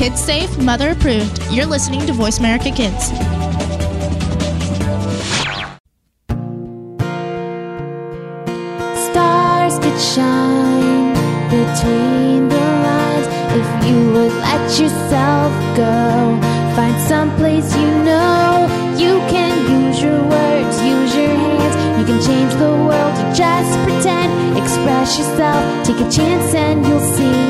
Kids safe, mother approved. You're listening to Voice America Kids. Stars could shine between the lines if you would let yourself go. Find some place you know you can use your words, use your hands. You can change the world. Just pretend, express yourself, take a chance, and you'll see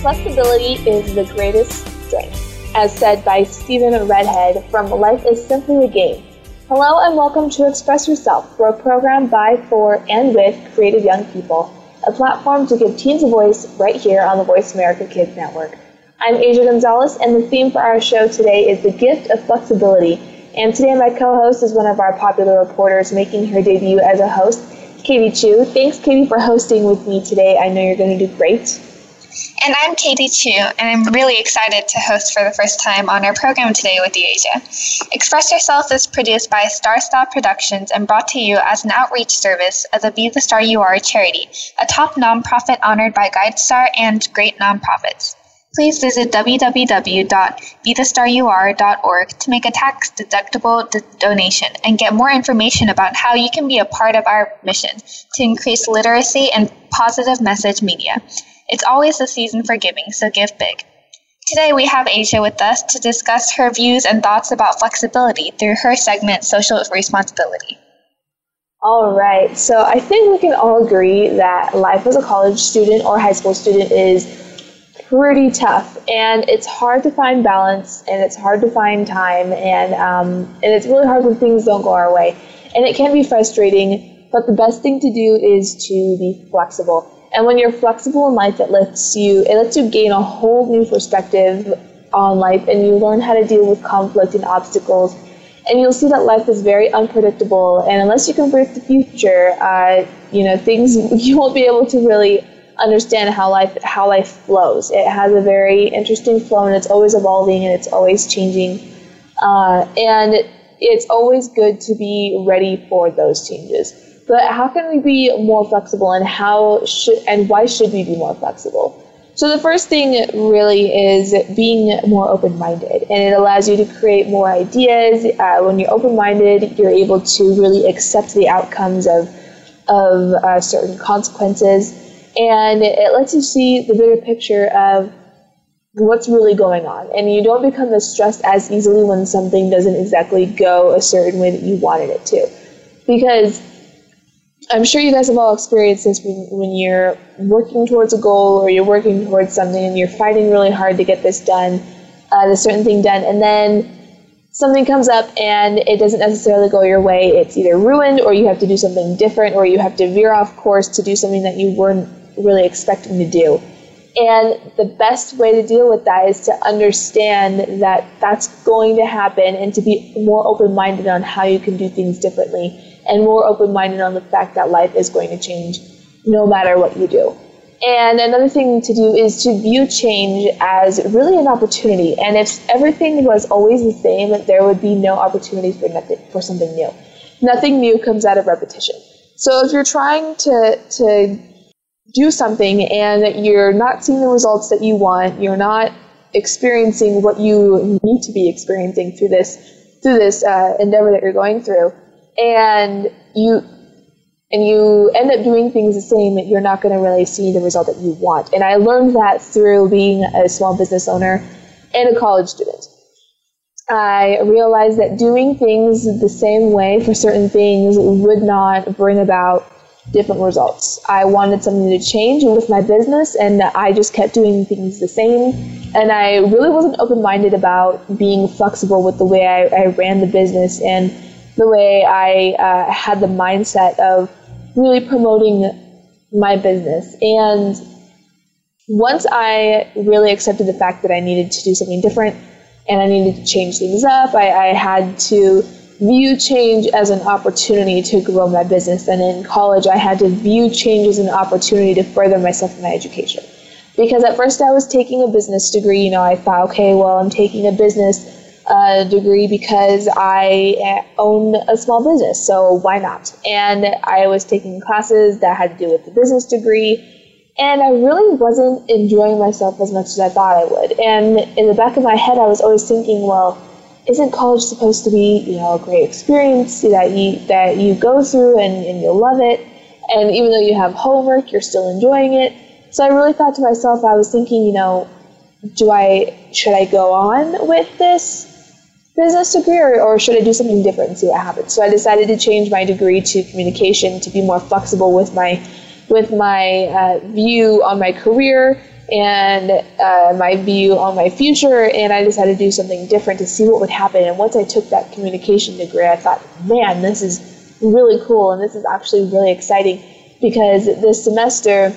Flexibility is the greatest strength, as said by Stephen Redhead from Life is Simply a Game. Hello and welcome to Express Yourself, for a program by, for, and with creative young people, a platform to give teens a voice right here on the Voice America Kids Network. I'm Asia Gonzalez, and the theme for our show today is the gift of flexibility. And today, my co host is one of our popular reporters making her debut as a host, Katie Chu. Thanks, Katie, for hosting with me today. I know you're going to do great. And I'm Katie Chu, and I'm really excited to host for the first time on our program today with you, Asia. Express Yourself is produced by Star Style Productions and brought to you as an outreach service of the Be the Star You Are charity, a top nonprofit honored by GuideStar and great nonprofits. Please visit www.bethestarur.org to make a tax deductible d- donation and get more information about how you can be a part of our mission to increase literacy and positive message media. It's always the season for giving, so give big. Today we have Asia with us to discuss her views and thoughts about flexibility through her segment Social Responsibility. All right, so I think we can all agree that life as a college student or high school student is pretty tough, and it's hard to find balance, and it's hard to find time, and um, and it's really hard when things don't go our way, and it can be frustrating. But the best thing to do is to be flexible. And when you're flexible in life, it lets you it lets you gain a whole new perspective on life, and you learn how to deal with conflict and obstacles. And you'll see that life is very unpredictable, and unless you can predict the future, uh, you know things you won't be able to really understand how life how life flows. It has a very interesting flow, and it's always evolving and it's always changing. Uh, and it's always good to be ready for those changes. But how can we be more flexible, and how should and why should we be more flexible? So the first thing really is being more open-minded, and it allows you to create more ideas. Uh, when you're open-minded, you're able to really accept the outcomes of of uh, certain consequences and it lets you see the bigger picture of what's really going on. And you don't become as stressed as easily when something doesn't exactly go a certain way that you wanted it to. Because I'm sure you guys have all experienced this when, when you're working towards a goal or you're working towards something and you're fighting really hard to get this done, uh, this certain thing done, and then something comes up and it doesn't necessarily go your way. It's either ruined or you have to do something different or you have to veer off course to do something that you weren't really expecting to do. And the best way to deal with that is to understand that that's going to happen and to be more open minded on how you can do things differently and more open minded on the fact that life is going to change no matter what you do. And another thing to do is to view change as really an opportunity. And if everything was always the same, there would be no opportunity for nothing, for something new. Nothing new comes out of repetition. So if you're trying to to do something and you're not seeing the results that you want, you're not experiencing what you need to be experiencing through this through this uh, endeavor that you're going through, and you and you end up doing things the same, you're not going to really see the result that you want. And I learned that through being a small business owner and a college student. I realized that doing things the same way for certain things would not bring about different results. I wanted something to change with my business, and I just kept doing things the same. And I really wasn't open minded about being flexible with the way I, I, ran the business and the way I uh, had the mindset of really promoting my business. And once I really accepted the fact that I needed to do something different and I needed to change things up, I, I had to view change as an opportunity to grow my business. And in college, I had to view change as an opportunity to further myself in my education. Because at first I was taking a business degree, you know, I thought, okay, well, I'm taking a business uh, degree because I uh, own a small business, so why not? And I was taking classes that had to do with the business degree, and I really wasn't enjoying myself as much as I thought I would. And in the back of my head, I was always thinking, well, isn't college supposed to be, you know, a great experience that you that you go through and, and you'll love it? And even though you have homework, you're still enjoying it. So I really thought to myself, I was thinking, you know, do I should I go on with this business degree or, or should I do something different and see what happens? So I decided to change my degree to communication to be more flexible with my with my uh, view on my career and uh, my view on my future, and I decided to do something different to see what would happen. And once I took that communication degree, I thought, man, this is really cool, and this is actually really exciting because this semester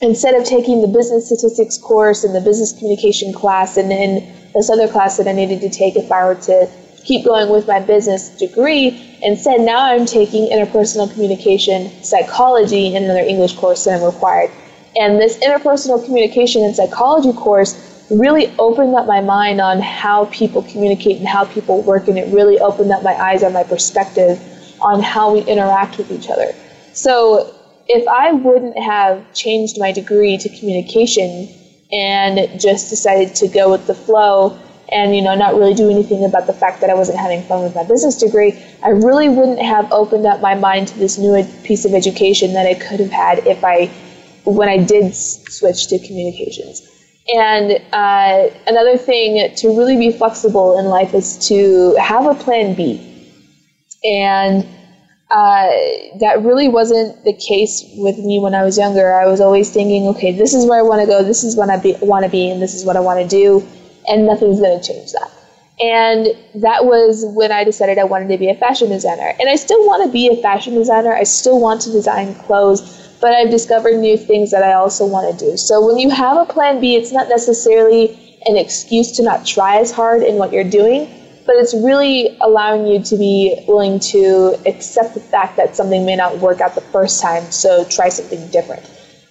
instead of taking the business statistics course and the business communication class and then this other class that I needed to take if I were to keep going with my business degree, instead now I'm taking interpersonal communication psychology and another English course that I'm required. And this interpersonal communication and psychology course really opened up my mind on how people communicate and how people work, and it really opened up my eyes on my perspective on how we interact with each other. So if I wouldn't have changed my degree to communication and just decided to go with the flow and you know not really do anything about the fact that I wasn't having fun with my business degree, I really wouldn't have opened up my mind to this new piece of education that I could have had if I when I did switch to communications. And uh, another thing to really be flexible in life is to have a plan B. And uh, that really wasn't the case with me when I was younger. I was always thinking, okay, this is where I want to go, this is what I want to be, and this is what I want to do, and nothing's going to change that. And that was when I decided I wanted to be a fashion designer. And I still want to be a fashion designer, I still want to design clothes, but I've discovered new things that I also want to do. So when you have a plan B, it's not necessarily an excuse to not try as hard in what you're doing but it's really allowing you to be willing to accept the fact that something may not work out the first time, so try something different.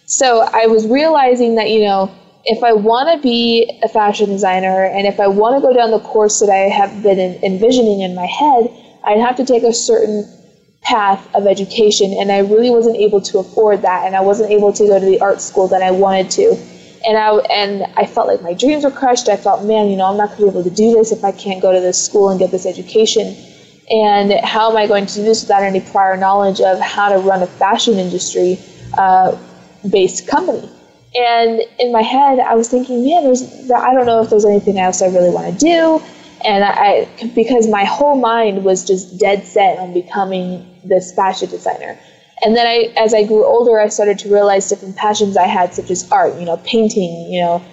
So I was realizing that, you know, if I want to be a fashion designer and if I want to go down the course that I have been envisioning in my head, I'd have to take a certain path of education, and I really wasn't able to afford that, and I wasn't able to go to the art school that I wanted to and I and I felt like my dreams were crushed. I felt, man, you know, I'm not to be able to do this if I can't go to this school and get this education. And how am I going to do this without any prior knowledge of how to run a fashion industry uh, based company? And in my head, I was thinking, man, there's I don't know if there's anything else I really want to do. And I because my whole mind was just dead set on becoming this fashion designer. And then I, as I grew older, I started to realize different passions I had, such as art, you know, painting, you know,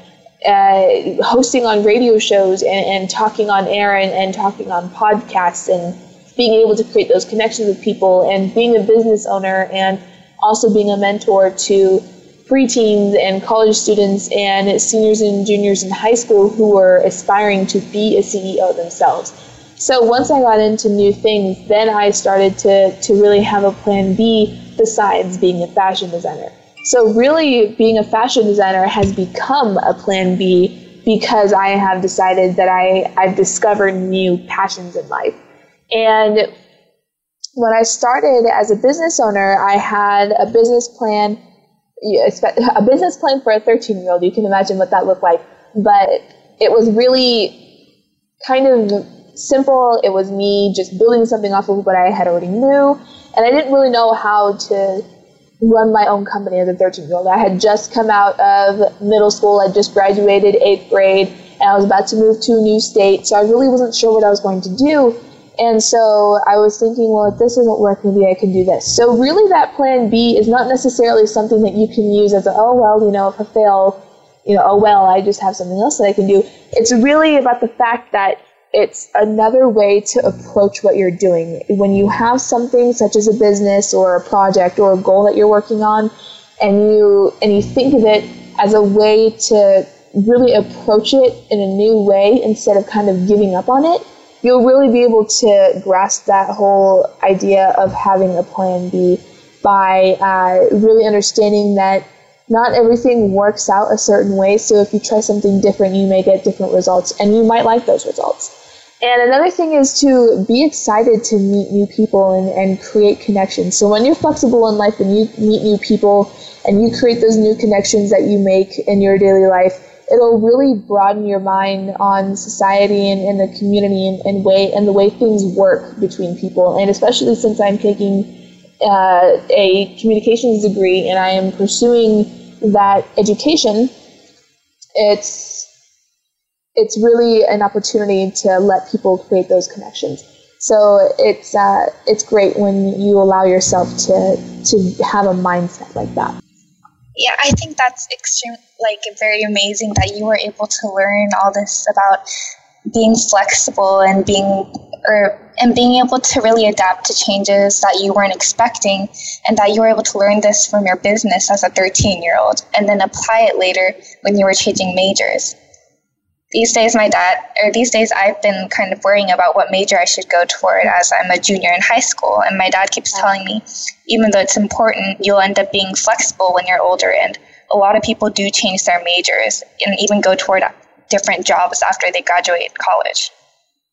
uh, hosting on radio shows and, and talking on air and, and talking on podcasts and being able to create those connections with people and being a business owner and also being a mentor to preteens and college students and seniors and juniors in high school who were aspiring to be a CEO themselves. So once I got into new things, then I started to, to really have a plan B besides being a fashion designer. So really being a fashion designer has become a plan B because I have decided that I, I've discovered new passions in life. And when I started as a business owner, I had a business plan, a business plan for a 13 year old. You can imagine what that looked like. But it was really kind of simple. It was me just building something off of what I had already knew. And I didn't really know how to run my own company as a 13 year old. I had just come out of middle school, I just graduated eighth grade, and I was about to move to a new state. So I really wasn't sure what I was going to do. And so I was thinking, well, if this isn't working, maybe I can do this. So really, that plan B is not necessarily something that you can use as a, oh, well, you know, if I fail, you know, oh, well, I just have something else that I can do. It's really about the fact that it's another way to approach what you're doing. When you have something such as a business or a project or a goal that you're working on, and you and you think of it as a way to really approach it in a new way instead of kind of giving up on it, you'll really be able to grasp that whole idea of having a plan B by uh, really understanding that not everything works out a certain way. So if you try something different, you may get different results, and you might like those results. And another thing is to be excited to meet new people and, and create connections. So when you're flexible in life and you meet new people and you create those new connections that you make in your daily life, it'll really broaden your mind on society and, and the community and, and way and the way things work between people. And especially since I'm taking uh, a communications degree and I am pursuing that education, it's it's really an opportunity to let people create those connections. So it's uh, it's great when you allow yourself to to have a mindset like that. Yeah, I think that's extreme, like very amazing that you were able to learn all this about being flexible and being or and being able to really adapt to changes that you weren't expecting and that you were able to learn this from your business as a 13 year old and then apply it later when you were changing majors these days my dad or these days i've been kind of worrying about what major i should go toward as i'm a junior in high school. And my dad keeps telling me even though it's important you'll end up being flexible when you're older. And a lot of people do change their majors and even go toward different jobs after they graduate college.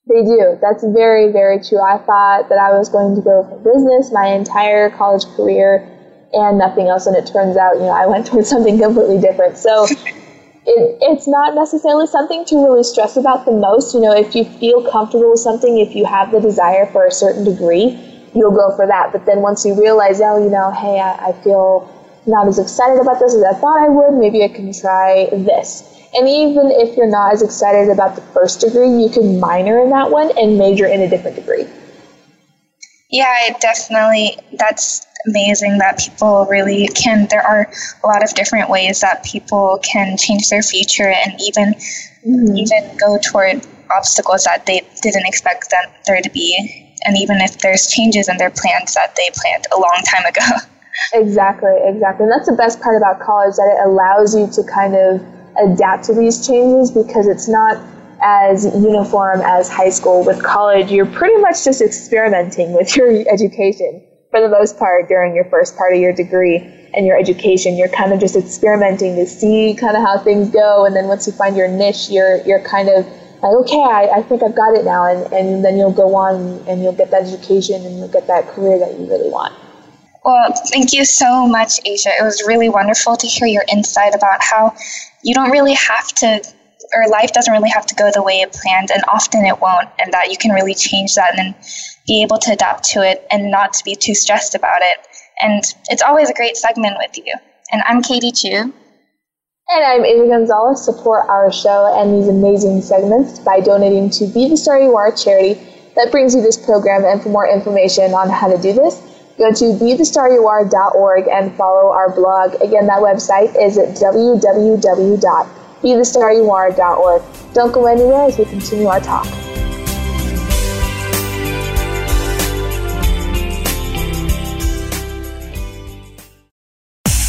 They do. That's very very true. I thought that i was going to go for business my entire college career and nothing else. And it turns out you know i went towards something completely different. So it, it's not necessarily something to really stress about the most. You know, if you feel comfortable with something, if you have the desire for a certain degree, you'll go for that. But then once you realize, oh, you know, hey, I, I feel not as excited about this as I thought I would, maybe I can try this. And even if you're not as excited about the first degree, you can minor in that one and major in a different degree. Yeah, it definitely, that's amazing that people really can. There are a lot of different ways that people can change their future and even mm-hmm. even go toward obstacles that they didn't expect them there to be, and even if there's changes in their plans that they planned a long time ago. Exactly, exactly, and that's the best part about college that it allows you to kind of adapt to these changes because it's not as uniform as high school. With college, you're pretty much just experimenting with your education for the most part during your first part of your degree and your education. You're kind of just experimenting to see kind of how things go, and then once you find your niche, you're you're kind of like, okay, I, I think I've got it now, and, and then you'll go on and you'll get that education and you'll get that career that you really want. Well, thank you so much, Asia. It was really wonderful to hear your insight about how you don't really have to or life doesn't really have to go the way it planned, and often it won't, and that you can really change that and be able to adapt to it and not to be too stressed about it. And it's always a great segment with you. And I'm Katie Chu. And I'm Asia Gonzalez. Support our show and these amazing segments by donating to Be the Star You Are charity that brings you this program. And for more information on how to do this, go to BeTheStarYouAre.org and follow our blog. Again, that website is at www.BeTheStarYouAre.org. Don't go anywhere as we continue our talk.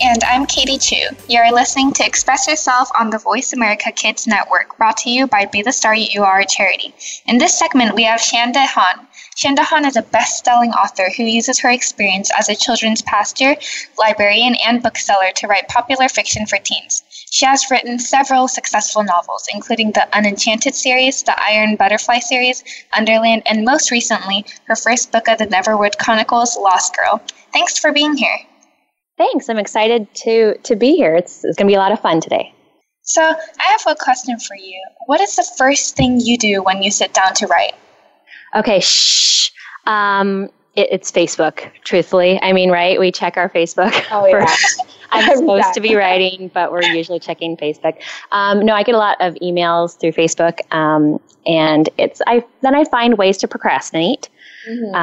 And I'm Katie Chu. You're listening to Express Yourself on the Voice America Kids Network, brought to you by Be the Star You Are charity. In this segment, we have Chanda Hahn. Chanda Hahn is a best selling author who uses her experience as a children's pastor, librarian, and bookseller to write popular fiction for teens. She has written several successful novels, including the Unenchanted series, the Iron Butterfly series, Underland, and most recently, her first book of the Neverwood Chronicles, Lost Girl. Thanks for being here. Thanks. I'm excited to to be here. It's, it's going to be a lot of fun today. So, I have a question for you. What is the first thing you do when you sit down to write? Okay, shh. Um, it, it's Facebook, truthfully. I mean, right? We check our Facebook. Oh, yeah. I'm supposed to be writing, but we're usually checking Facebook. Um, no, I get a lot of emails through Facebook, um, and it's I then I find ways to procrastinate. Mm-hmm.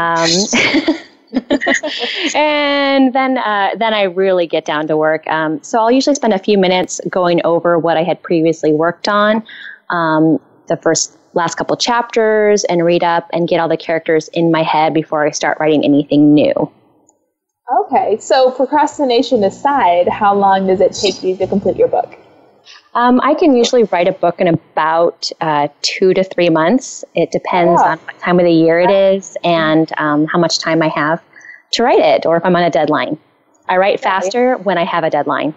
And then uh, then I really get down to work. Um, so I'll usually spend a few minutes going over what I had previously worked on, um, the first last couple chapters, and read up and get all the characters in my head before I start writing anything new. Okay, so procrastination aside, how long does it take you to complete your book? Um, I can usually write a book in about uh, two to three months. It depends Yeah. on what time of the year it is and um, how much time I have to write it, or if I'm on a deadline. I write faster when I have a deadline.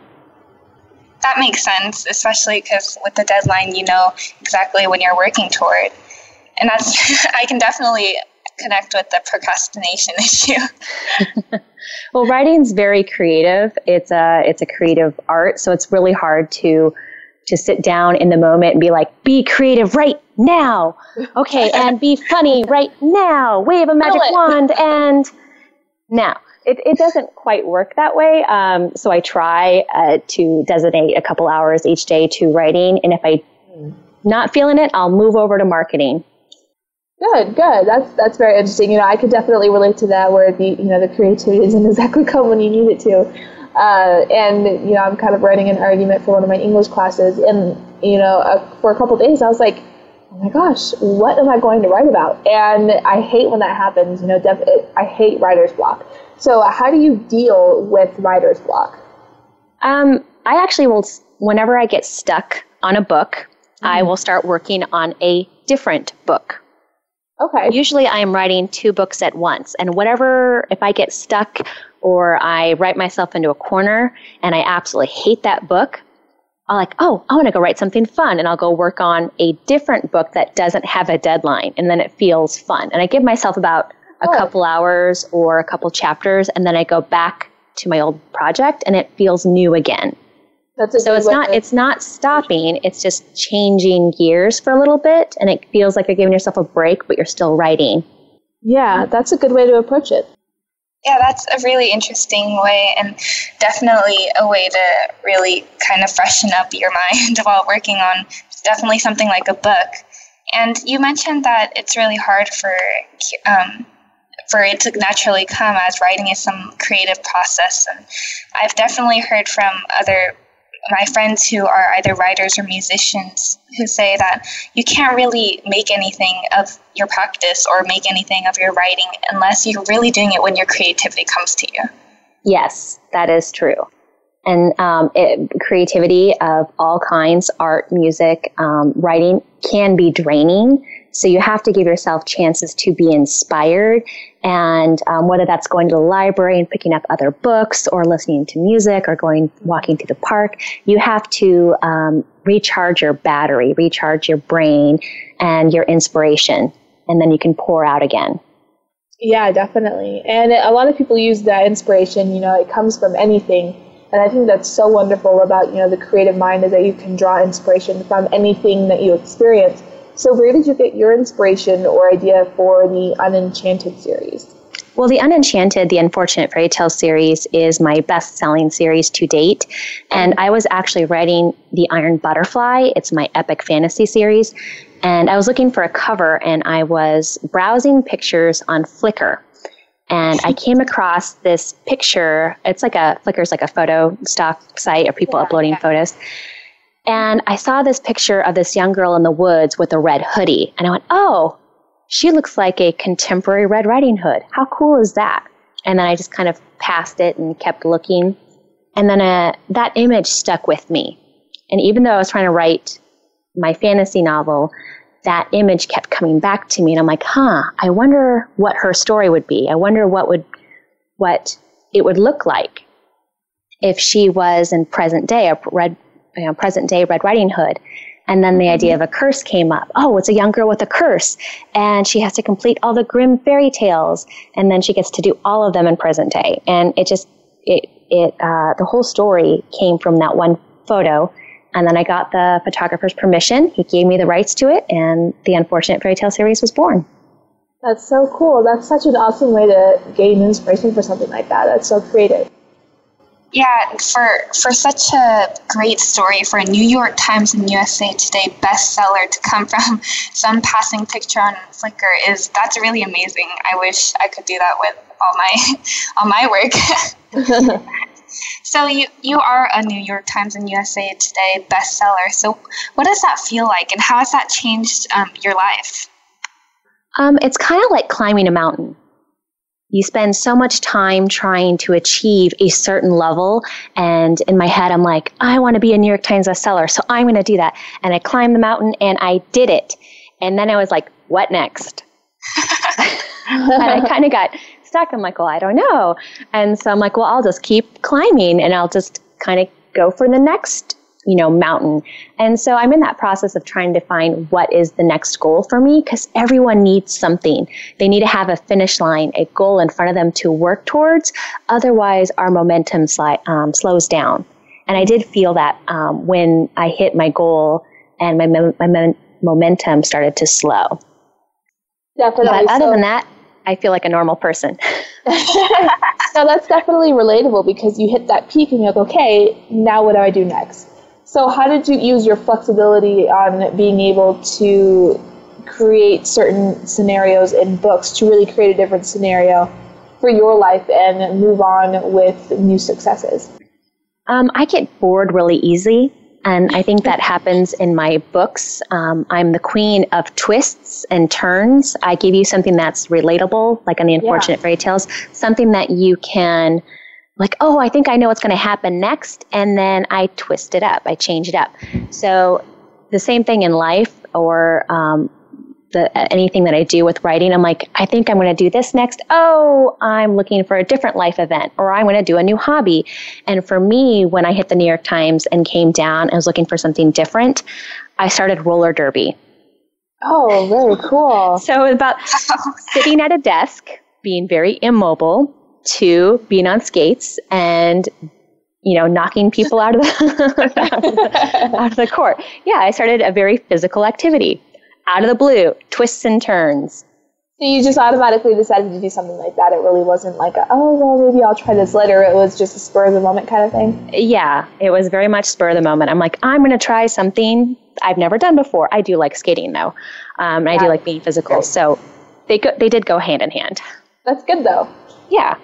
That makes sense, especially because with the deadline, you know exactly when you're working toward. And that's, I can definitely connect with the procrastination issue. Well, writing's very creative. It's a it's a creative art, so it's really hard to to sit down in the moment and be like, "Be creative right now." Okay, and be funny right now. Wave a magic wand and now. It, it doesn't quite work that way. Um, so I try uh, to designate a couple hours each day to writing, and if I not feeling it, I'll move over to marketing. Good, good. That's that's very interesting. You know, I could definitely relate to that, where the you know the creativity doesn't exactly come when you need it to. Uh, and you know, I'm kind of writing an argument for one of my English classes, and you know, uh, for a couple days, I was like, oh my gosh, what am I going to write about? And I hate when that happens. You know, def- I hate writer's block. So, how do you deal with writer's block? Um, I actually will, whenever I get stuck on a book, I will start working on a different book. Okay. Usually I am writing two books at once. And whatever, if I get stuck or I write myself into a corner and I absolutely hate that book, I'll like, oh, I want to go write something fun. And I'll go work on a different book that doesn't have a deadline. And then it feels fun. And I give myself about a Oh. couple hours or a couple chapters. And then I go back to my old project and it feels new again. That's a So it's not it's not stopping, it's just changing gears for a little bit and it feels like you're giving yourself a break but you're still writing. yeah, that's a good way to approach it. Yeah, that's a really interesting way and definitely a way to really kind of freshen up your mind while working on definitely something like a book. And you mentioned that it's really hard for um, for it to naturally come as writing is some creative process. And I've definitely heard from other my friends who are either writers or musicians who say that you can't really make anything of your practice or make anything of your writing unless you're really doing it when your creativity comes to you. Yes, that is true. And um, it, creativity of all kinds, art, music, um, writing, can be draining. So you have to give yourself chances to be inspired. And um, whether that's going to the library and picking up other books or listening to music or going walking through the park, you have to um, recharge your battery, recharge your brain and your inspiration. And then you can pour out again. Yeah, definitely. And a lot of people use that inspiration, you know, it comes from anything. And I think that's so wonderful about, you know, the creative mind is that you can draw inspiration from anything that you experience. So where did you get your inspiration or idea for the Unenchanted series? Well, The Unenchanted, the Unfortunate Fairy Tale series is my best selling series to date. And I was actually writing The Iron Butterfly. It's my epic fantasy series. And I was looking for a cover and I was browsing pictures on Flickr. And I came across this picture. It's like a Flickr's like a photo stock site of people yeah, uploading yeah. photos. And I saw this picture of this young girl in the woods with a red hoodie. And I went, oh, she looks like a contemporary Red Riding Hood. How cool is that? And then I just kind of passed it and kept looking. And then uh, that image stuck with me. And even though I was trying to write my fantasy novel, that image kept coming back to me. And I'm like, huh, I wonder what her story would be. I wonder what would, what it would look like if she was in present day, a red, you know, present day Red Riding Hood. And then the idea of a curse came up. Oh, it's a young girl with a curse. And she has to complete all the Grimm fairy tales. And then she gets to do all of them in present day. And it just, it, it, uh, the whole story came from that one photo. And then I got the photographer's permission. He gave me the rights to it. And the Unfortunate Fairy Tale series was born. That's so cool. That's such an awesome way to gain inspiration for something like that. That's so creative. Yeah, for for such a great story for a New York Times and USA Today bestseller to come from some passing picture on Flickr is that's really amazing. I wish I could do that with all my all my work. so you you are a New York Times and USA Today bestseller. So what does that feel like, and how has that changed um, your life? Um, it's kind of like climbing a mountain you spend so much time trying to achieve a certain level. And in my head, I'm like, I want to be a New York Times bestseller. So I'm going to do that. And I climbed the mountain and I did it. And then I was like, what next? and I kind of got stuck. I'm like, well, I don't know. And so I'm like, well, I'll just keep climbing and I'll just kind of go for the next you know, mountain. And so I'm in that process of trying to find what is the next goal for me because everyone needs something. They need to have a finish line, a goal in front of them to work towards. Otherwise, our momentum sli- um, slows down. And I did feel that um, when I hit my goal and my, my momentum started to slow. Definitely. But other so. than that, I feel like a normal person. now that's definitely relatable because you hit that peak and you're like, okay, now what do I do next? So, how did you use your flexibility on being able to create certain scenarios in books to really create a different scenario for your life and move on with new successes? Um, I get bored really easy. And I think that happens in my books. Um, I'm the queen of twists and turns. I give you something that's relatable, like on the Unfortunate yeah. Fairy Tales, something that you can like, oh, I think I know what's going to happen next. And then I twist it up, I change it up. So the same thing in life or um, the, anything that I do with writing, I'm like, I think I'm going to do this next. Oh, I'm looking for a different life event, or I'm going to do a new hobby. And for me, when I hit the New York Times and came down and was looking for something different, I started roller derby. Oh, very cool. So about sitting at a desk, being very immobile, to being on skates and you know knocking people out of the out of the court. Yeah, I started a very physical activity out of the blue, twists and turns. So you just automatically decided to do something like that. It really wasn't like, a, oh well, maybe I'll try this later. It was just a spur of the moment kind of thing. Yeah, it was very much spur of the moment. I'm like, I'm going to try something I've never done before. I do like skating though, um, and yeah. I do like being physical. So they go, they did go hand in hand. That's good though. Yeah.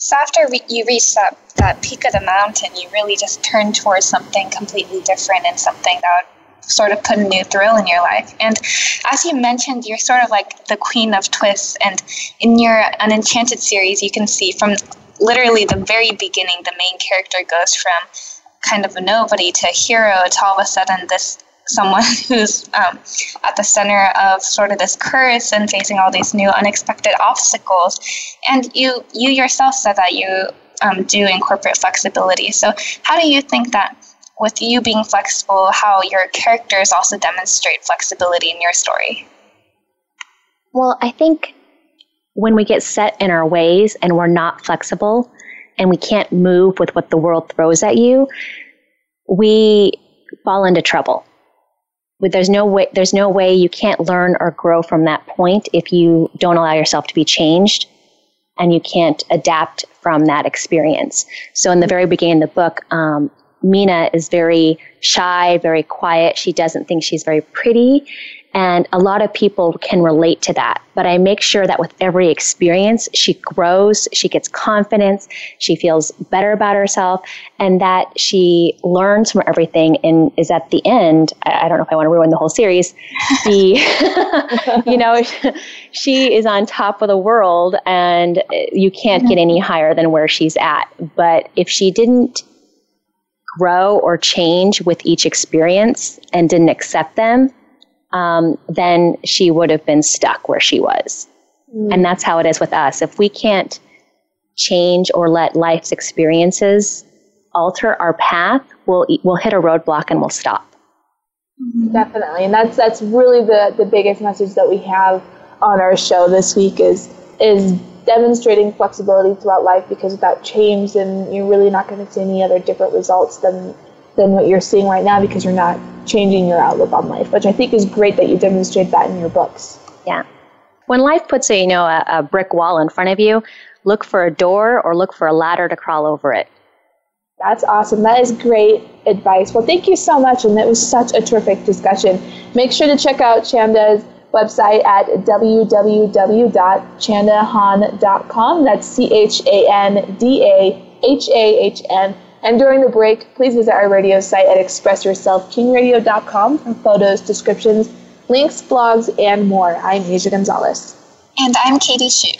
So after re- you reach that, that peak of the mountain, you really just turn towards something completely different and something that would sort of put a new thrill in your life. And as you mentioned, you're sort of like the queen of twists. And in your Unenchanted series, you can see from literally the very beginning, the main character goes from kind of a nobody to a hero to all of a sudden this someone who's um, at the center of sort of this curse and facing all these new unexpected obstacles. And you you yourself said that you um, do incorporate flexibility. So how do you think that with you being flexible, how your characters also demonstrate flexibility in your story? Well, I think when we get set in our ways and we're not flexible and we can't move with what the world throws at you, we fall into trouble there's no way there's no way you can't learn or grow from that point if you don't allow yourself to be changed and you can't adapt from that experience. So in the very beginning of the book um, mina is very shy very quiet. She doesn't think she's very pretty And a lot of people can relate to that. But I make sure that with every experience, she grows, she gets confidence, she feels better about herself, and that she learns from everything and is at the end. I don't know if I want to ruin the whole series. The, you know, she is on top of the world and uh, you can't get any higher than where she's at. But if she didn't grow or change with each experience and didn't accept them, um, then she would have been stuck where she was. Mm. And that's how it is with us. If we can't change or let life's experiences alter our path, we'll, we'll hit a roadblock and we'll stop. Mm-hmm. Definitely. And that's, that's really the, the biggest message that we have on our show this week is, is demonstrating flexibility throughout life because without change, then you're really not going to see any other different results than than what you're seeing right now because you're not changing your outlook on life, which I think is great that you demonstrate that in your books. Yeah. When life puts a you know a, a brick wall in front of you, look for a door or look for a ladder to crawl over it. That's awesome. That is great advice. Well, thank you so much, and that was such a terrific discussion. Make sure to check out Chanda's website at www.chandahahn.com. That's C H A N D A H A H N. And during the break, please visit our radio site at expressyourselfteenradio.com for photos, descriptions, links, blogs, and more. I'm Asia Gonzalez. And I'm Katie Chu.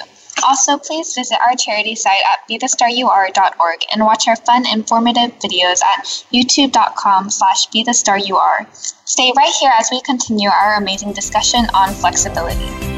Also, please visit our charity site at bethestarur.org and watch our fun, informative videos at youtube.com slash bethestarur. Stay right here as we continue our amazing discussion on flexibility.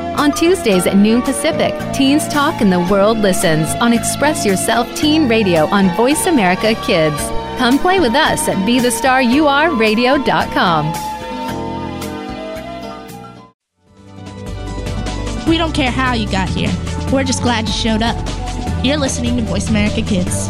On Tuesdays at noon Pacific, Teens Talk and the World Listens on Express Yourself Teen Radio on Voice America Kids. Come play with us at BeTheStarYouAreRadio.com. We don't care how you got here. We're just glad you showed up. You're listening to Voice America Kids.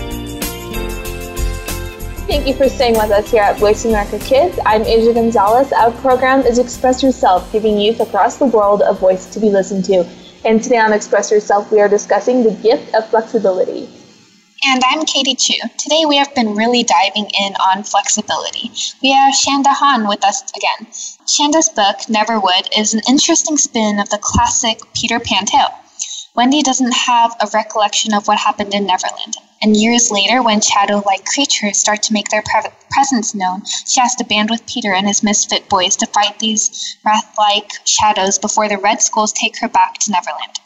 Thank you for staying with us here at Voice America Kids. I'm Asia Gonzalez. Our program is Express Yourself, giving youth across the world a voice to be listened to. And today on Express Yourself, we are discussing the gift of flexibility. And I'm Katie Chu. Today we have been really diving in on flexibility. We have Chanda Hahn with us again. Chanda's book, Neverwood, is an interesting spin of the classic Peter Pan tale. Wendy doesn't have a recollection of what happened in Neverland, and years later, when shadow like creatures start to make their pre- presence known, she has to band with Peter and his misfit boys to fight these wrath like shadows before the Red Skulls take her back to Neverland.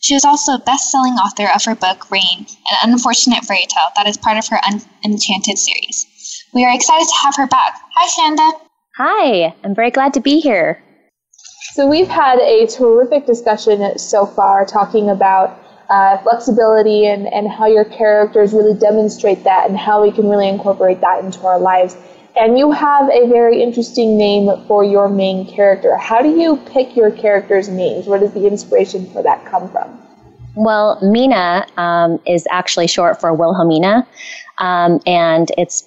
She is also a best selling author of her book, Reign, an unfortunate fairy tale that is part of her Un- Enchanted series. We are excited to have her back. Hi, Chanda. Hi, I'm very glad to be here. So, we've had a terrific discussion so far talking about uh, flexibility and, and how your characters really demonstrate that and how we can really incorporate that into our lives. And you have a very interesting name for your main character. How do you pick your characters' names? Where does the inspiration for that come from? Well, Mina um, is actually short for Wilhelmina, um, and it's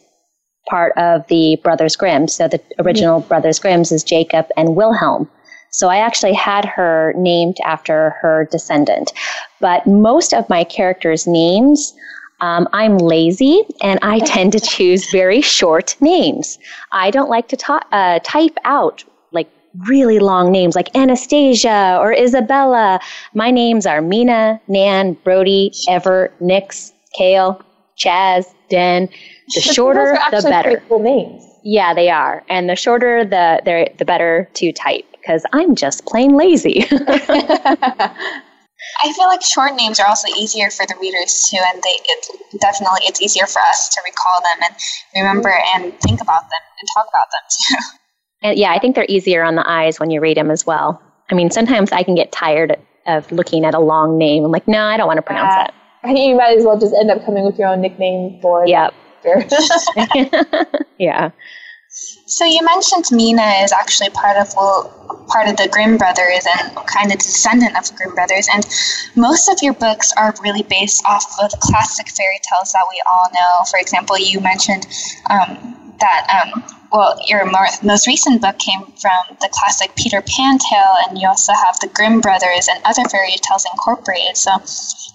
part of the Brothers Grimm. So the original mm-hmm. Brothers Grimm's is Jacob and Wilhelm. So I actually had her named after her descendant. But most of my characters' names um, I'm lazy and I tend to choose very short names. I don't like to ta- uh, type out like really long names like Anastasia or Isabella. My names are Mina, Nan, Brody, Ever, Nix, Kale, Chaz, Den. The shorter, the better. Cool names. Yeah, they are, and the shorter, the the better to type because I'm just plain lazy. I feel like short names are also easier for the readers too, and they it, definitely it's easier for us to recall them and remember and think about them and talk about them too. And yeah, I think they're easier on the eyes when you read them as well. I mean, sometimes I can get tired of looking at a long name. I'm like, no, I don't want to pronounce uh, it. I think you might as well just end up coming with your own nickname for. Yep. yeah. So you mentioned Mina is actually part of well, part of the Grimm brothers and kind of descendant of the Grimm brothers, and most of your books are really based off of classic fairy tales that we all know. For example, you mentioned um, that um, well, your more, most recent book came from the classic Peter Pan tale, and you also have the Grimm brothers and other fairy tales incorporated. So,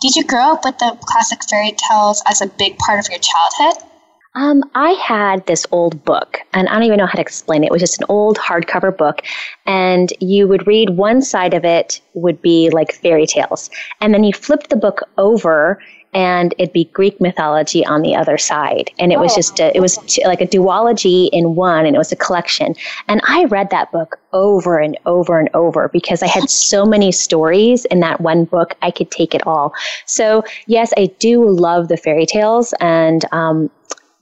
did you grow up with the classic fairy tales as a big part of your childhood? Um, I had this old book, and I don't even know how to explain it. It was just an old hardcover book, and you would read one side of it would be like fairy tales, and then you flipped the book over, and it'd be Greek mythology on the other side, and it was oh. just a, it was like a duology in one, and it was a collection. And I read that book over and over and over because I had so many stories in that one book. I could take it all. So yes, I do love the fairy tales, and um,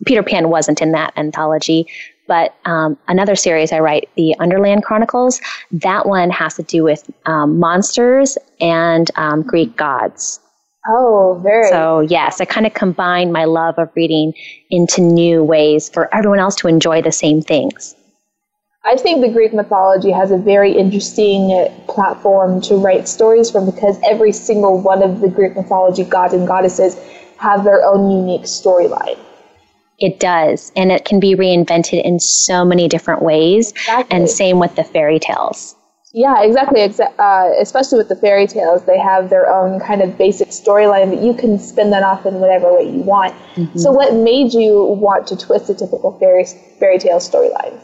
Peter Pan wasn't in that anthology, but um, another series I write, the Underland Chronicles, that one has to do with um, monsters and um, Greek gods. Oh, very. So, yes, I kind of combine my love of reading into new ways for everyone else to enjoy the same things. I think the Greek mythology has a very interesting platform to write stories from because every single one of the Greek mythology gods and goddesses have their own unique storyline. It does. And it can be reinvented in so many different ways. Exactly. And same with the fairy tales. Yeah, exactly. uh, especially with the fairy tales, they have their own kind of basic storyline that you can spin that off in whatever way you want. Mm-hmm. So, what made you want to twist a typical fairy fairy tale storyline?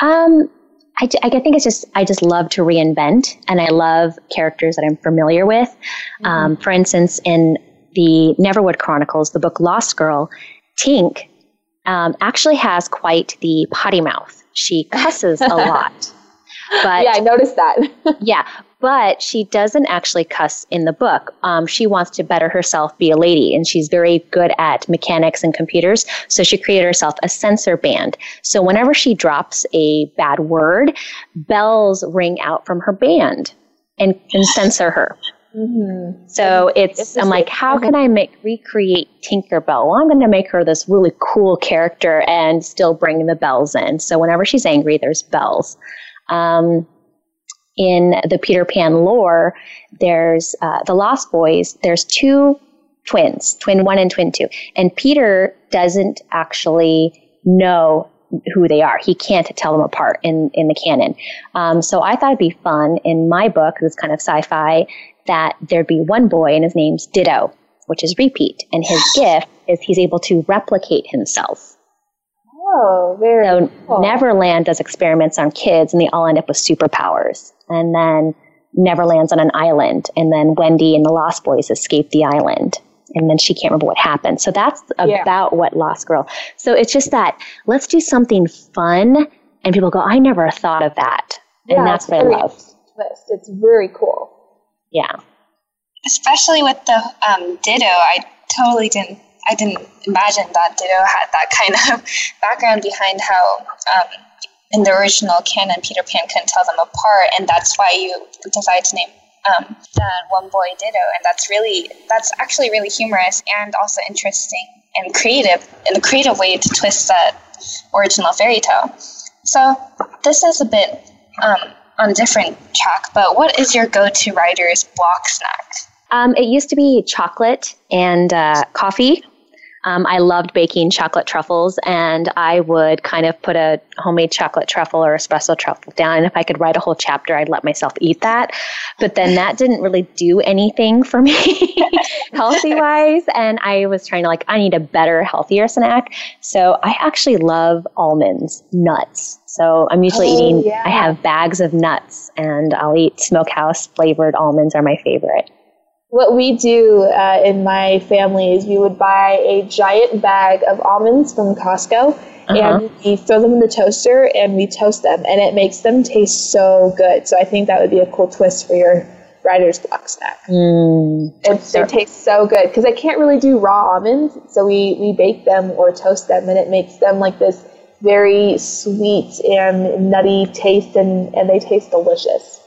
Um, I, I think it's just I just love to reinvent, and I love characters that I'm familiar with. Mm-hmm. Um, for instance, in the Neverwood Chronicles, the book Lost Girl, Tink um, actually has quite the potty mouth. She cusses a lot. But yeah, I noticed that. yeah, but she doesn't actually cuss in the book. Um, she wants to better herself, be a lady, and she's very good at mechanics and computers. So she created herself a censor band. So whenever she drops a bad word, bells ring out from her band and, and censor her. Mm-hmm. So it's, it's I'm like, how can I make recreate Tinkerbell? Well, I'm going to make her this really cool character and still bring the bells in. So whenever she's angry, there's bells. Um, in the Peter Pan lore, there's uh, the Lost Boys. There's two twins, twin one and twin two, and Peter doesn't actually know who they are. He can't tell them apart in, in the canon. Um, so I thought it'd be fun in my book, this kind of sci-fi, that there'd be one boy and his name's Ditto, which is repeat. And his gift is he's able to replicate himself. Oh, very So cool. Neverland does experiments on kids and they all end up with superpowers. And then Neverland's on an island. And then Wendy and the Lost Boys escape the island. And then she can't remember what happened. So that's yeah. about what Lost Girl. So it's just that let's do something fun. And people go, I never thought of that. And yeah, that's what I love. It's very cool. Yeah. Especially with the um, Ditto, I totally didn't. I didn't imagine that Ditto had that kind of background behind how, um, in the original canon, Peter Pan couldn't tell them apart, and that's why you decided to name um, that one boy Ditto, and that's really that's actually really humorous and also interesting and creative in a creative way to twist that original fairy tale. So this is a bit um, on a different track, but what is your go-to writer's block snack? Um, it used to be chocolate and uh, coffee. Um, I loved baking chocolate truffles, and I would kind of put a homemade chocolate truffle or espresso truffle down. And if I could write a whole chapter, I'd let myself eat that. But then that didn't really do anything for me healthy wise. And I was trying to, like, I need a better, healthier snack. So I actually love almonds, nuts. So I'm usually Oh, eating, yeah. I have bags of nuts and I'll eat smokehouse flavored almonds are my favorite. What we do uh, in my family is we would buy a giant bag of almonds from Costco and we throw them in the toaster and we toast them and it makes them taste so good. So I think that would be a cool twist for your writer's block snack. Mm. It, they taste so good because I can't really do raw almonds, so we, we bake them or toast them, and it makes them like this very sweet and nutty taste, and, and they taste delicious.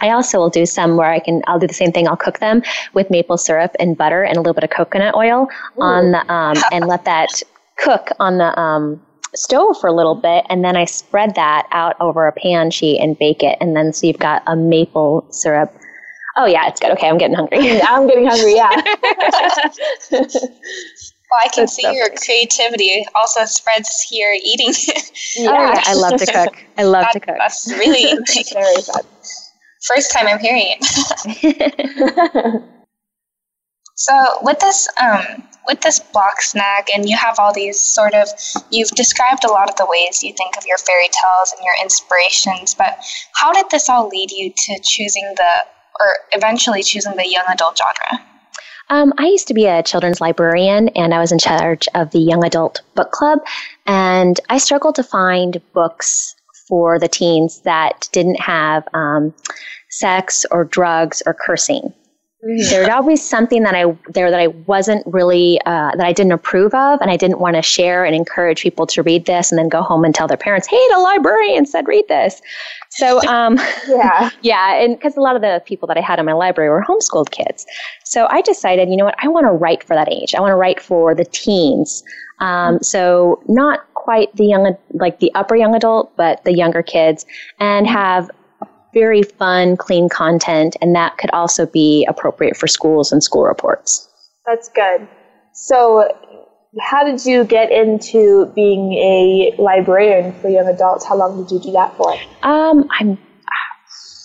I also will do some where I can, I'll do the same thing. I'll cook them with maple syrup and butter and a little bit of coconut oil on the, um, and let that cook on the, um, stove for a little bit. And then I spread that out over a pan sheet and bake it. And then so you've got a maple syrup. Oh yeah, it's good. Okay. I'm getting hungry. I'm getting hungry, yeah. Well, I can see your creativity also spreads here eating. Oh yeah. I love to cook. I love to cook. That's really very fun. First time I'm hearing it. so with this um, with this block snack, and you have all these sort of you've described a lot of the ways you think of your fairy tales and your inspirations. But how did this all lead you to choosing the or eventually choosing the young adult genre? Um, I used to be a children's librarian and I was in charge of the young adult book club. And I struggled to find books for the teens that didn't have um, sex or drugs or cursing. There was always something that I there that I wasn't really uh, that I didn't approve of, and I didn't want to share and encourage people to read this, and then go home and tell their parents, "Hey, the librarian said read this." So, um, Yeah. yeah, and because a lot of the people that I had in my library were homeschooled kids, so I decided, you know what, I want to write for that age. I want to write for the teens. Um, so not quite the young, like the upper young adult, but the younger kids, and have very fun, clean content, and that could also be appropriate for schools and school reports. That's good. So, how did you get into being a librarian for young adults? How long did you do that for? Um, I'm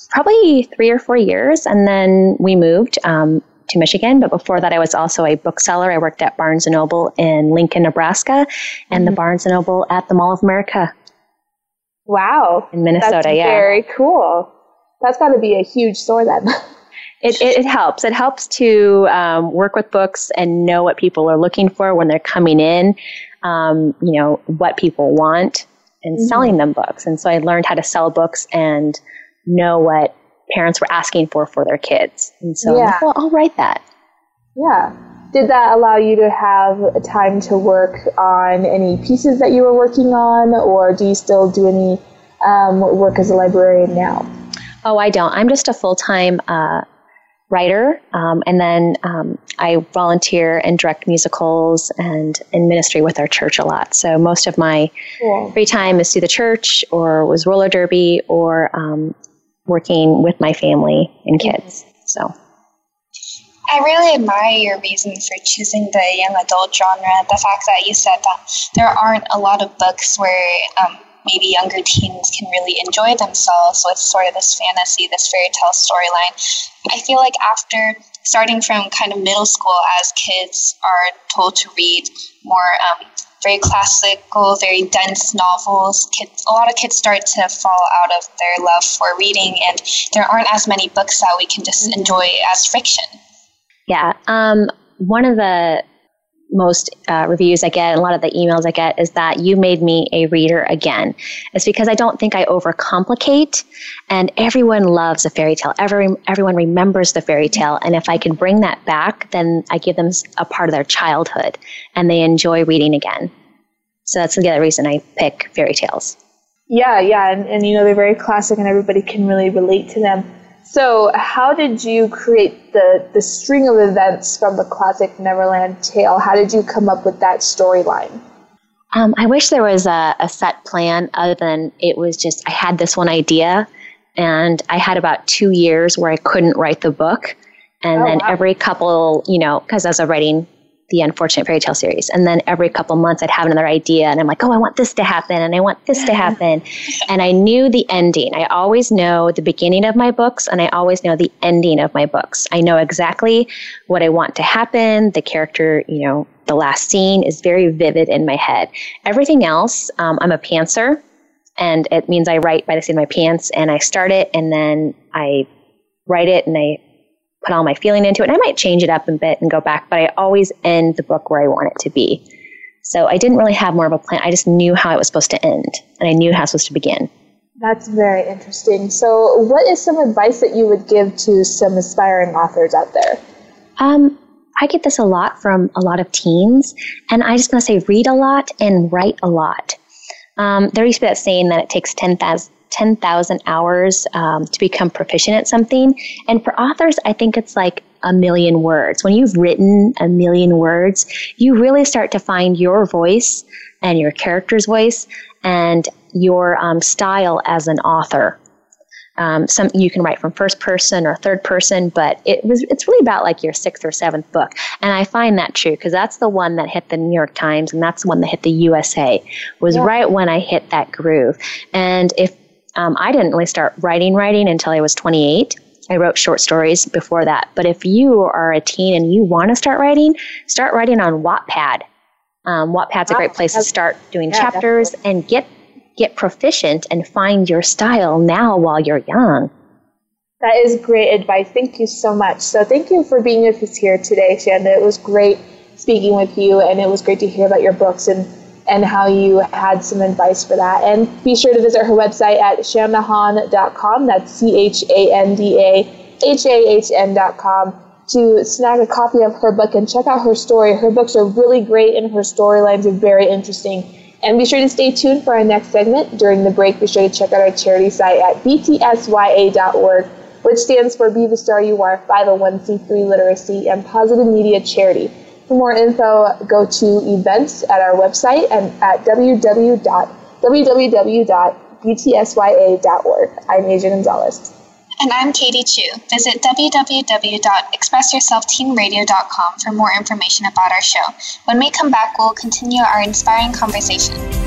probably three or four years, and then we moved um, to Michigan. But before that, I was also a bookseller. I worked at Barnes and Noble in Lincoln, Nebraska, and the Barnes and Noble at the Mall of America Wow. in Minnesota. That's yeah, very cool. That's got to be a huge store then. it, it, it helps. It helps to um, work with books and know what people are looking for when they're coming in. Um, you know what people want and selling them books. And so I learned how to sell books and know what parents were asking for for their kids. And so, I'm like, Yeah. well, I'll write that. yeah. Did that allow you to have time to work on any pieces that you were working on, or do you still do any um, work as a librarian now? Oh, I don't. I'm just a full time uh, writer, um, and then um, I volunteer and direct musicals and in ministry with our church a lot. So most of my Cool. free time is through the church, or was roller derby, or um, working with my family and kids. So I really admire your reason for choosing the young adult genre. The fact that you said that there aren't a lot of books where um, maybe younger teens can really enjoy themselves with sort of this fantasy, this fairy tale storyline. I feel like after starting from kind of middle school, as kids are told to read more um, very classical, very dense novels, kids, a lot of kids start to fall out of their love for reading, and there aren't as many books that we can just enjoy as fiction. Yeah. Um, one of the most uh, reviews I get, a lot of the emails I get, is that you made me a reader again. It's because I don't think I overcomplicate, and everyone loves a fairy tale. Every, everyone remembers the fairy tale, and if I can bring that back, then I give them a part of their childhood, and they enjoy reading again. So that's the other reason I pick fairy tales. Yeah, yeah, and, and you know they're very classic, and everybody can really relate to them. So, how did you create the the string of events from the classic Neverland tale? How did you come up with that storyline? Um, I wish there was a, a set plan other than it was just I had this one idea and I had about two years where I couldn't write the book. And Oh, then wow. every couple, you know, because I was writing the Unfortunate Fairy Tale series. And then every couple months I'd have another idea and I'm like, oh, I want this to happen and I want this to happen. and I knew the ending. I always know the beginning of my books and I always know the ending of my books. I know exactly what I want to happen. The character, you know, the last scene is very vivid in my head. Everything else, um, I'm a pantser. and it means I write by the seat of my pants and I start it and then I write it and I put all my feeling into it. And I might change it up a bit and go back, but I always end the book where I want it to be. So I didn't really have more of a plan. I just knew how it was supposed to end and I knew how it was supposed to begin. That's very interesting. So, what is some advice that you would give to some aspiring authors out there? Um, I get this a lot from a lot of teens, and I just want to say read a lot and write a lot. Um, there used to be that saying that it takes 10,000 10, hours um, to become proficient at something. And for authors, I think it's like a million words. When you've written a million words, you really start to find your voice and your character's voice and your um, style as an author. Um, some you can write from first person or third person, but it was it's really about like your sixth or seventh book, and I find that true because that's the one that hit the New York Times and that's the one that hit the USA. Was yeah. right when I hit that groove, and if um, I didn't really start writing writing until I was 28. I wrote short stories before that, but if you are a teen and you want to start writing, start writing on Wattpad. Um, Wattpad's a great place to start doing yeah, chapters definitely. and get get proficient and find your style now while you're young. That is great advice. Thank you so much. So, thank you for being with us here today, Chanda. It was great speaking with you, and it was great to hear about your books and, and how you had some advice for that. And be sure to visit her website at chandahahn.com. That's C H A N D A H A H N.com to snag a copy of her book and check out her story. Her books are really great, and her storylines are very interesting. And be sure to stay tuned for our next segment. During the break, be sure to check out our charity site at btsya.org, which stands for Be the Star You Are 501c3 Literacy and Positive Media Charity. For more info, go to events at our website and at www.btsya.org. I'm Asia Gonzalez. And I'm Katie Chu. Visit www.expressyourselfteenradio.com for more information about our show. When we come back, we'll continue our inspiring conversation.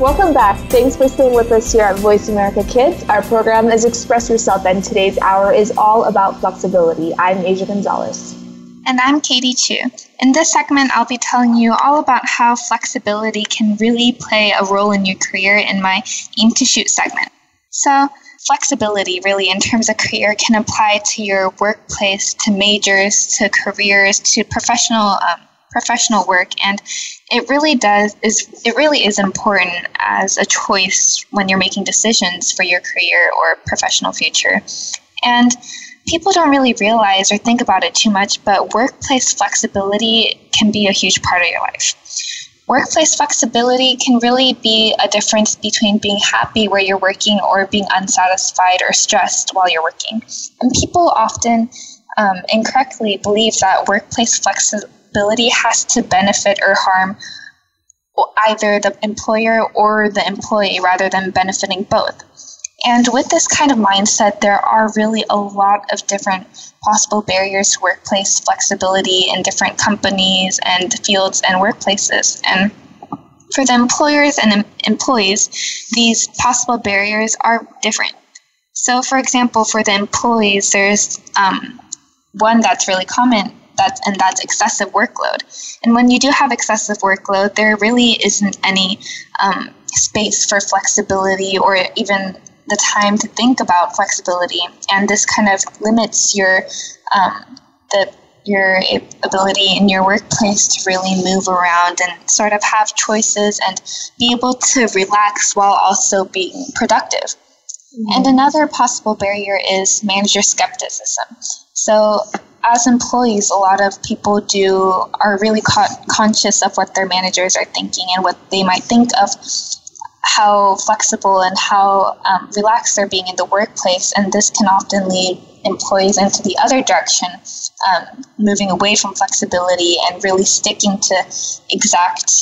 Welcome back. Thanks for staying with us here at Voice America Kids. Our program is Express Yourself, and today's hour is all about flexibility. I'm Asia Gonzalez. And I'm Katie Chu. In this segment, I'll be telling you all about how flexibility can really play a role in your career in my Aim to Shoot segment. So, flexibility, really, in terms of career, can apply to your workplace, to majors, to careers, to professional um, professional work and it really does is it really is important as a choice when you're making decisions for your career or professional future. And people don't really realize or think about it too much but workplace flexibility can be a huge part of your life. Workplace flexibility can really be a difference between being happy where you're working or being unsatisfied or stressed while you're working. And people often um, incorrectly believe that workplace flexibility ability has to benefit or harm either the employer or the employee rather than benefiting both. And with this kind of mindset, there are really a lot of different possible barriers to workplace flexibility in different companies and fields and workplaces. And for the employers and employees, these possible barriers are different. So, for example, for the employees, there's um, one that's really common that's and that's excessive workload. And when you do have excessive workload, there really isn't any um, space for flexibility or even the time to think about flexibility, and this kind of limits your um, the your ability in your workplace to really move around and sort of have choices and be able to relax while also being productive. Mm-hmm. And another possible barrier is manager skepticism. So, as employees, a lot of people do are really co- conscious of what their managers are thinking and what they might think of how flexible and how um, relaxed they're being in the workplace, and this can often lead employees into the other direction, um, moving away from flexibility and really sticking to exact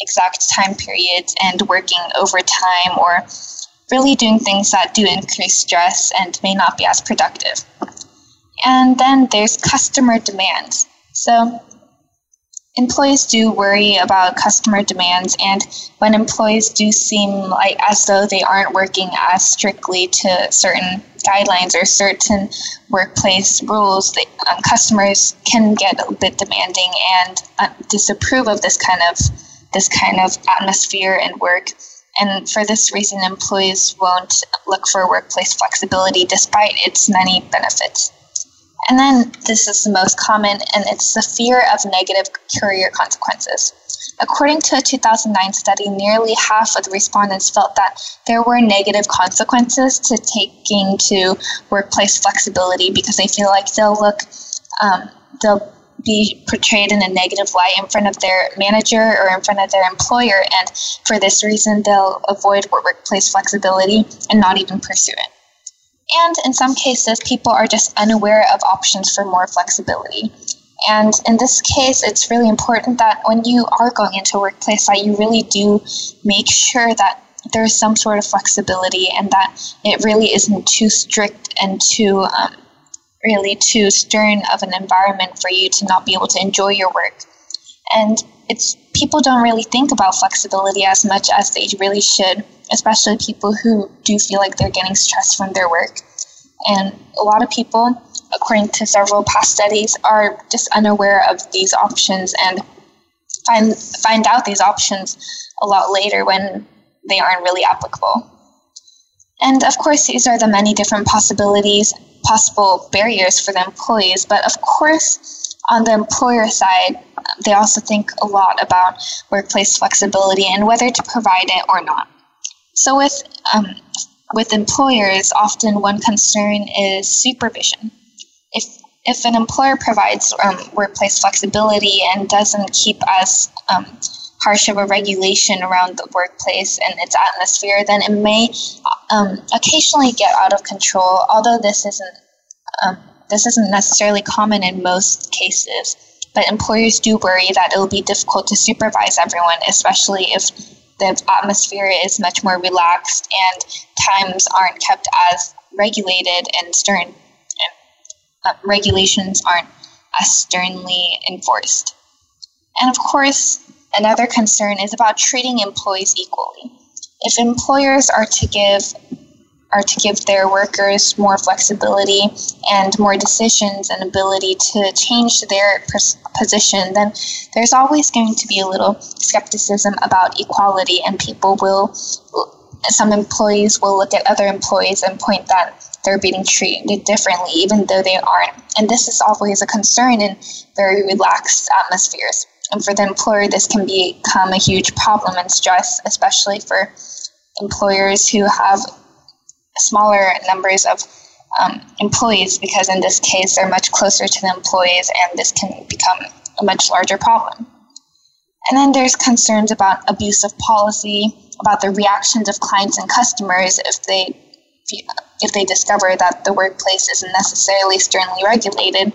exact time periods and working overtime or really doing things that do increase stress and may not be as productive. And then there's customer demands. So employees do worry about customer demands and when employees do seem like as though they aren't working as strictly to certain guidelines or certain workplace rules um, customers can get a bit demanding and uh, disapprove of this kind of this kind of atmosphere and work and for this reason employees won't look for workplace flexibility despite its many benefits and then this is the most common, and it's the fear of negative career consequences. According to a 2009 study, nearly half of the respondents felt that there were negative consequences to taking to workplace flexibility because they feel like they'll look, um, they'll be portrayed in a negative light in front of their manager or in front of their employer, and for this reason, they'll avoid workplace flexibility and not even pursue it. And in some cases, people are just unaware of options for more flexibility. And in this case, it's really important that when you are going into a workplace, that you really do make sure that there's some sort of flexibility and that it really isn't too strict and too um, really too stern of an environment for you to not be able to enjoy your work. And it's people don't really think about flexibility as much as they really should especially people who do feel like they're getting stressed from their work. And a lot of people, according to several past studies, are just unaware of these options and find find out these options a lot later when they aren't really applicable. And of course, these are the many different possibilities, possible barriers for the employees. But of course, on the employer side, they also think a lot about workplace flexibility and whether to provide it or not. So with um, with employers, often one concern is supervision. If if an employer provides um, workplace flexibility and doesn't keep as um, harsh of a regulation around the workplace and its atmosphere, then it may um, occasionally get out of control. Although this isn't um, this isn't necessarily common in most cases, but employers do worry that it will be difficult to supervise everyone, especially if the atmosphere is much more relaxed and times aren't kept as regulated and stern uh, regulations aren't as sternly enforced. And of course, another concern is about treating employees equally. If employers are to give are to give their workers more flexibility and more decisions and ability to change their pers- position, then there's always going to be a little skepticism about equality, and people will, some employees will look at other employees and point that they're being treated differently, even though they aren't. And this is always a concern in very relaxed atmospheres. And for the employer, this can become a huge problem and stress, especially for employers who have smaller numbers of um, employees because in this case they're much closer to the employees and this can become a much larger problem. And then there's concerns about abuse of policy, about the reactions of clients and customers if they if they discover that the workplace isn't necessarily sternly regulated,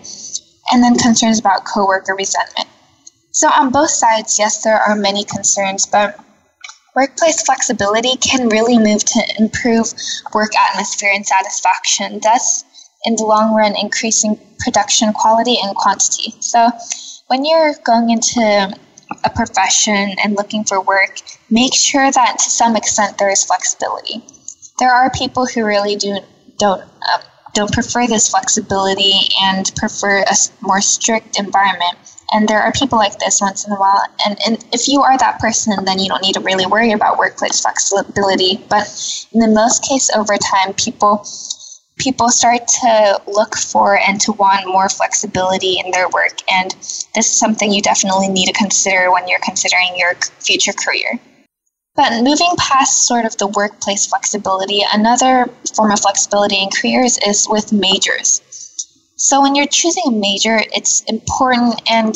and then concerns about coworker resentment. So on both sides, yes, there are many concerns, but Workplace flexibility can really move to improve work atmosphere and satisfaction, thus, in the long run, increasing production quality and quantity. So, when you're going into a profession and looking for work, make sure that to some extent there is flexibility. There are people who really do don't um, don't prefer this flexibility and prefer a more strict environment. And there are people like this once in a while. And, and if you are that person, then you don't need to really worry about workplace flexibility. But in the most case, over time, people people start to look for and to want more flexibility in their work. And this is something you definitely need to consider when you're considering your future career. But moving past sort of the workplace flexibility, another form of flexibility in careers is with majors. So when you're choosing a major, it's important and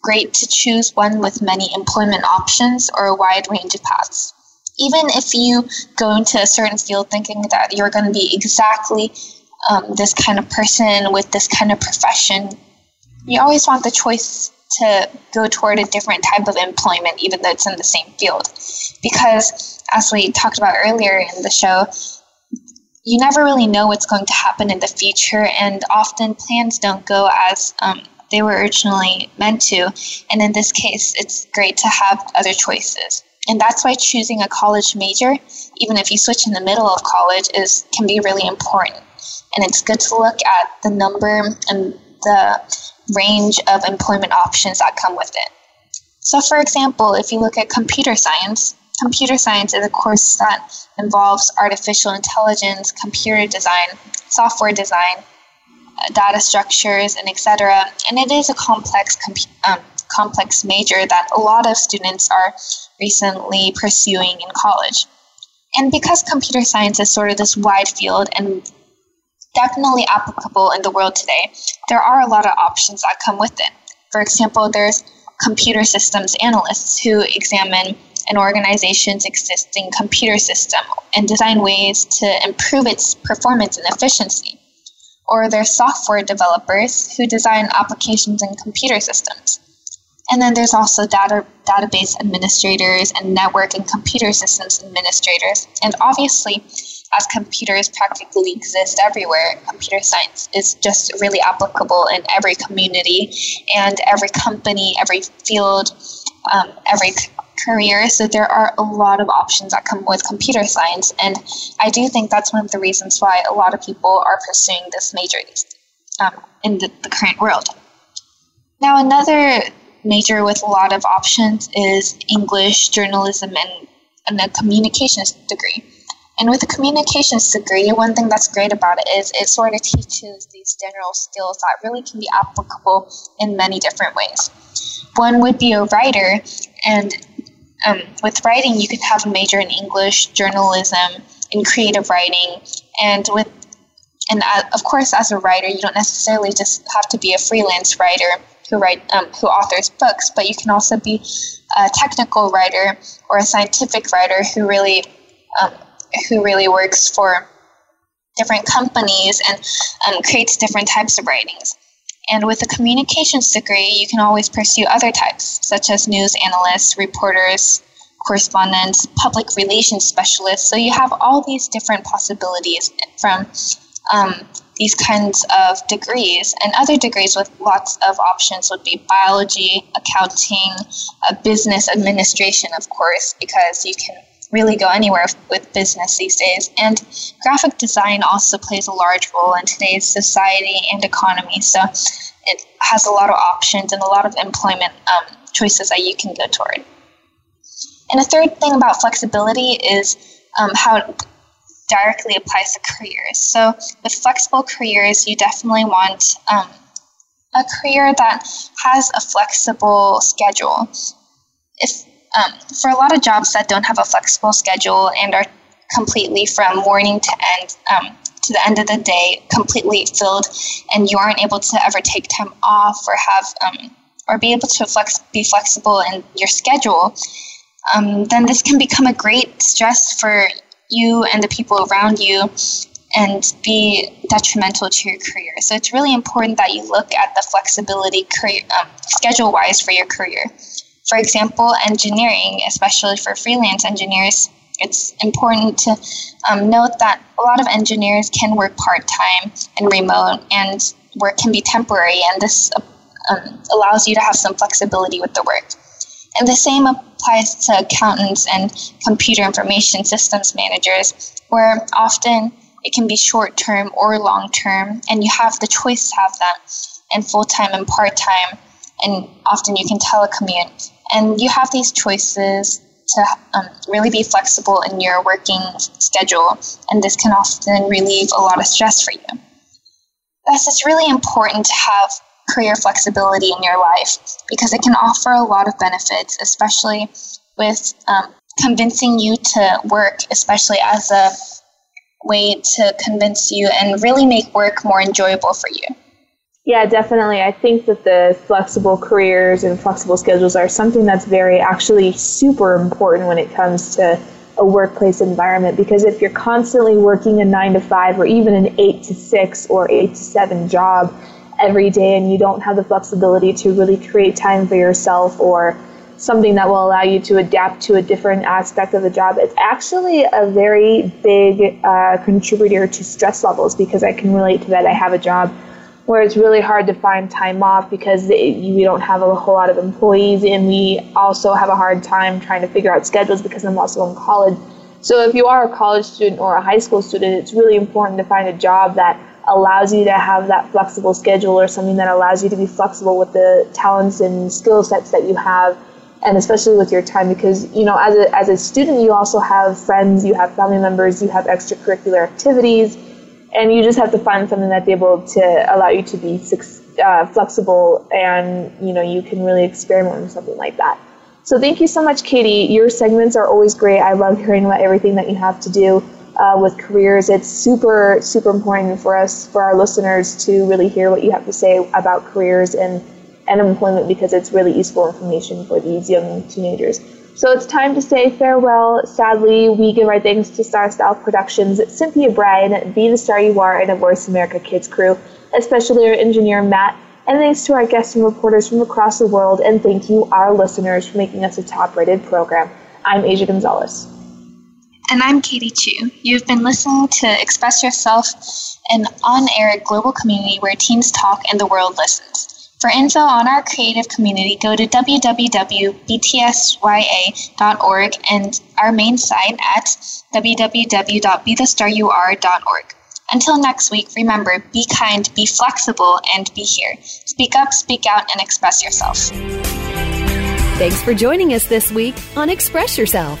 great to choose one with many employment options or a wide range of paths. Even if you go into a certain field thinking that you're going to be exactly um, this kind of person with this kind of profession, you always want the choice to go toward a different type of employment, even though it's in the same field. Because, as we talked about earlier in the show, you never really know what's going to happen in the future, and often plans don't go as um, they were originally meant to. And in this case, it's great to have other choices. And that's why choosing a college major, even if you switch in the middle of college, is can be really important. And it's good to look at the number and the range of employment options that come with it. So, for example, if you look at computer science, computer science is a course that involves artificial intelligence, computer design, software design, uh, data structures, and etc. And it is a complex, um, complex major that a lot of students are recently pursuing in college. And because computer science is sort of this wide field and definitely applicable in the world today, there are a lot of options that come with it. For example, there's computer systems analysts who examine an organization's existing computer system and design ways to improve its performance and efficiency. Or there's software developers who design applications and computer systems. And then there's also data, database administrators and network and computer systems administrators. And obviously, as computers practically exist everywhere, computer science is just really applicable in every community and every company, every field, um, every career. So there are a lot of options that come with computer science. And I do think that's one of the reasons why a lot of people are pursuing this major um, in the, the current world. Now, another major with a lot of options is English, journalism, and, and a communications degree. And with a communications degree, one thing that's great about it is it sort of teaches these general skills that really can be applicable in many different ways. One would be a writer, and um, with writing, you could have a major in English, journalism, in creative writing, and with and uh, of course, as a writer, you don't necessarily just have to be a freelance writer who write um, who authors books, but you can also be a technical writer or a scientific writer who really um, who really works for different companies and um, creates different types of writings. And with a communications degree, you can always pursue other types, such as news analysts, reporters, correspondents, public relations specialists. So you have all these different possibilities from um, these kinds of degrees. And other degrees with lots of options would be biology, accounting, uh, business administration, of course, because you can really go anywhere with business these days. And graphic design also plays a large role in today's society and economy. So it has a lot of options and a lot of employment um, choices that you can go toward. And a third thing about flexibility is um, how it directly applies to careers. So with flexible careers, you definitely want um, a career that has a flexible schedule. If um, for a lot of jobs that don't have a flexible schedule and are completely from morning to end um, to the end of the day, completely filled, and you aren't able to ever take time off or have um, or be able to flex be flexible in your schedule, um, then this can become a great stress for you and the people around you and be detrimental to your career. So it's really important that you look at the flexibility career, um, schedule wise for your career. For example, engineering, especially for freelance engineers, it's important to um, note that a lot of engineers can work part time and remote, and work can be temporary, and this um, allows you to have some flexibility with the work. And the same applies to accountants and computer information systems managers, where often It can be short term or long term, and you have the choice to have that in full time and part time, and often you can telecommute. And you have these choices to um, really be flexible in your working schedule, and this can often relieve a lot of stress for you. Thus, it's really important to have career flexibility in your life because it can offer a lot of benefits, especially with um, convincing you to work, especially as a way to convince you and really make work more enjoyable for you. Yeah, definitely. I think that the flexible careers and flexible schedules are something that's very actually super important when it comes to a workplace environment because if you're constantly working a nine to five or even an eight to six or eight to seven job every day and you don't have the flexibility to really create time for yourself or something that will allow you to adapt to a different aspect of the job, it's actually a very big uh, contributor to stress levels because I can relate to that. I have a job where it's really hard to find time off because we don't have a whole lot of employees and we also have a hard time trying to figure out schedules because I'm also in college. So if you are a college student or a high school student, it's really important to find a job that allows you to have that flexible schedule or something that allows you to be flexible with the talents and skill sets that you have and especially with your time because you know as a, as a student you also have friends you have family members you have extracurricular activities and you just have to find something that's able to allow you to be uh, flexible and you know you can really experiment with something like that. So thank you so much katie. Your segments are always great. I love hearing about everything that you have to do uh, with careers. It's super super important for us for our listeners to really hear what you have to say about careers and and employment because it's really useful information for these young teenagers. So it's time to say farewell. Sadly, we give our thanks to Star Style Productions, Cynthia Brian, Be the Star You Are, and a Voice America Kids crew, especially our engineer Matt. And thanks to our guests and reporters from across the world, and thank you, our listeners, for making us a top rated program. I'm Asia Gonzalez. And I'm Katie Chu. You've been listening to Express Yourself, an on air global community where teens talk and the world listens. For info on our creative community, go to www.btsya.org and our main site at www.bethestarur.org. Until next week, remember be kind, be flexible, and be here. Speak up, speak out, and express yourself. Thanks for joining us this week on Express Yourself,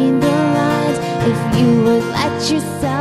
you yourself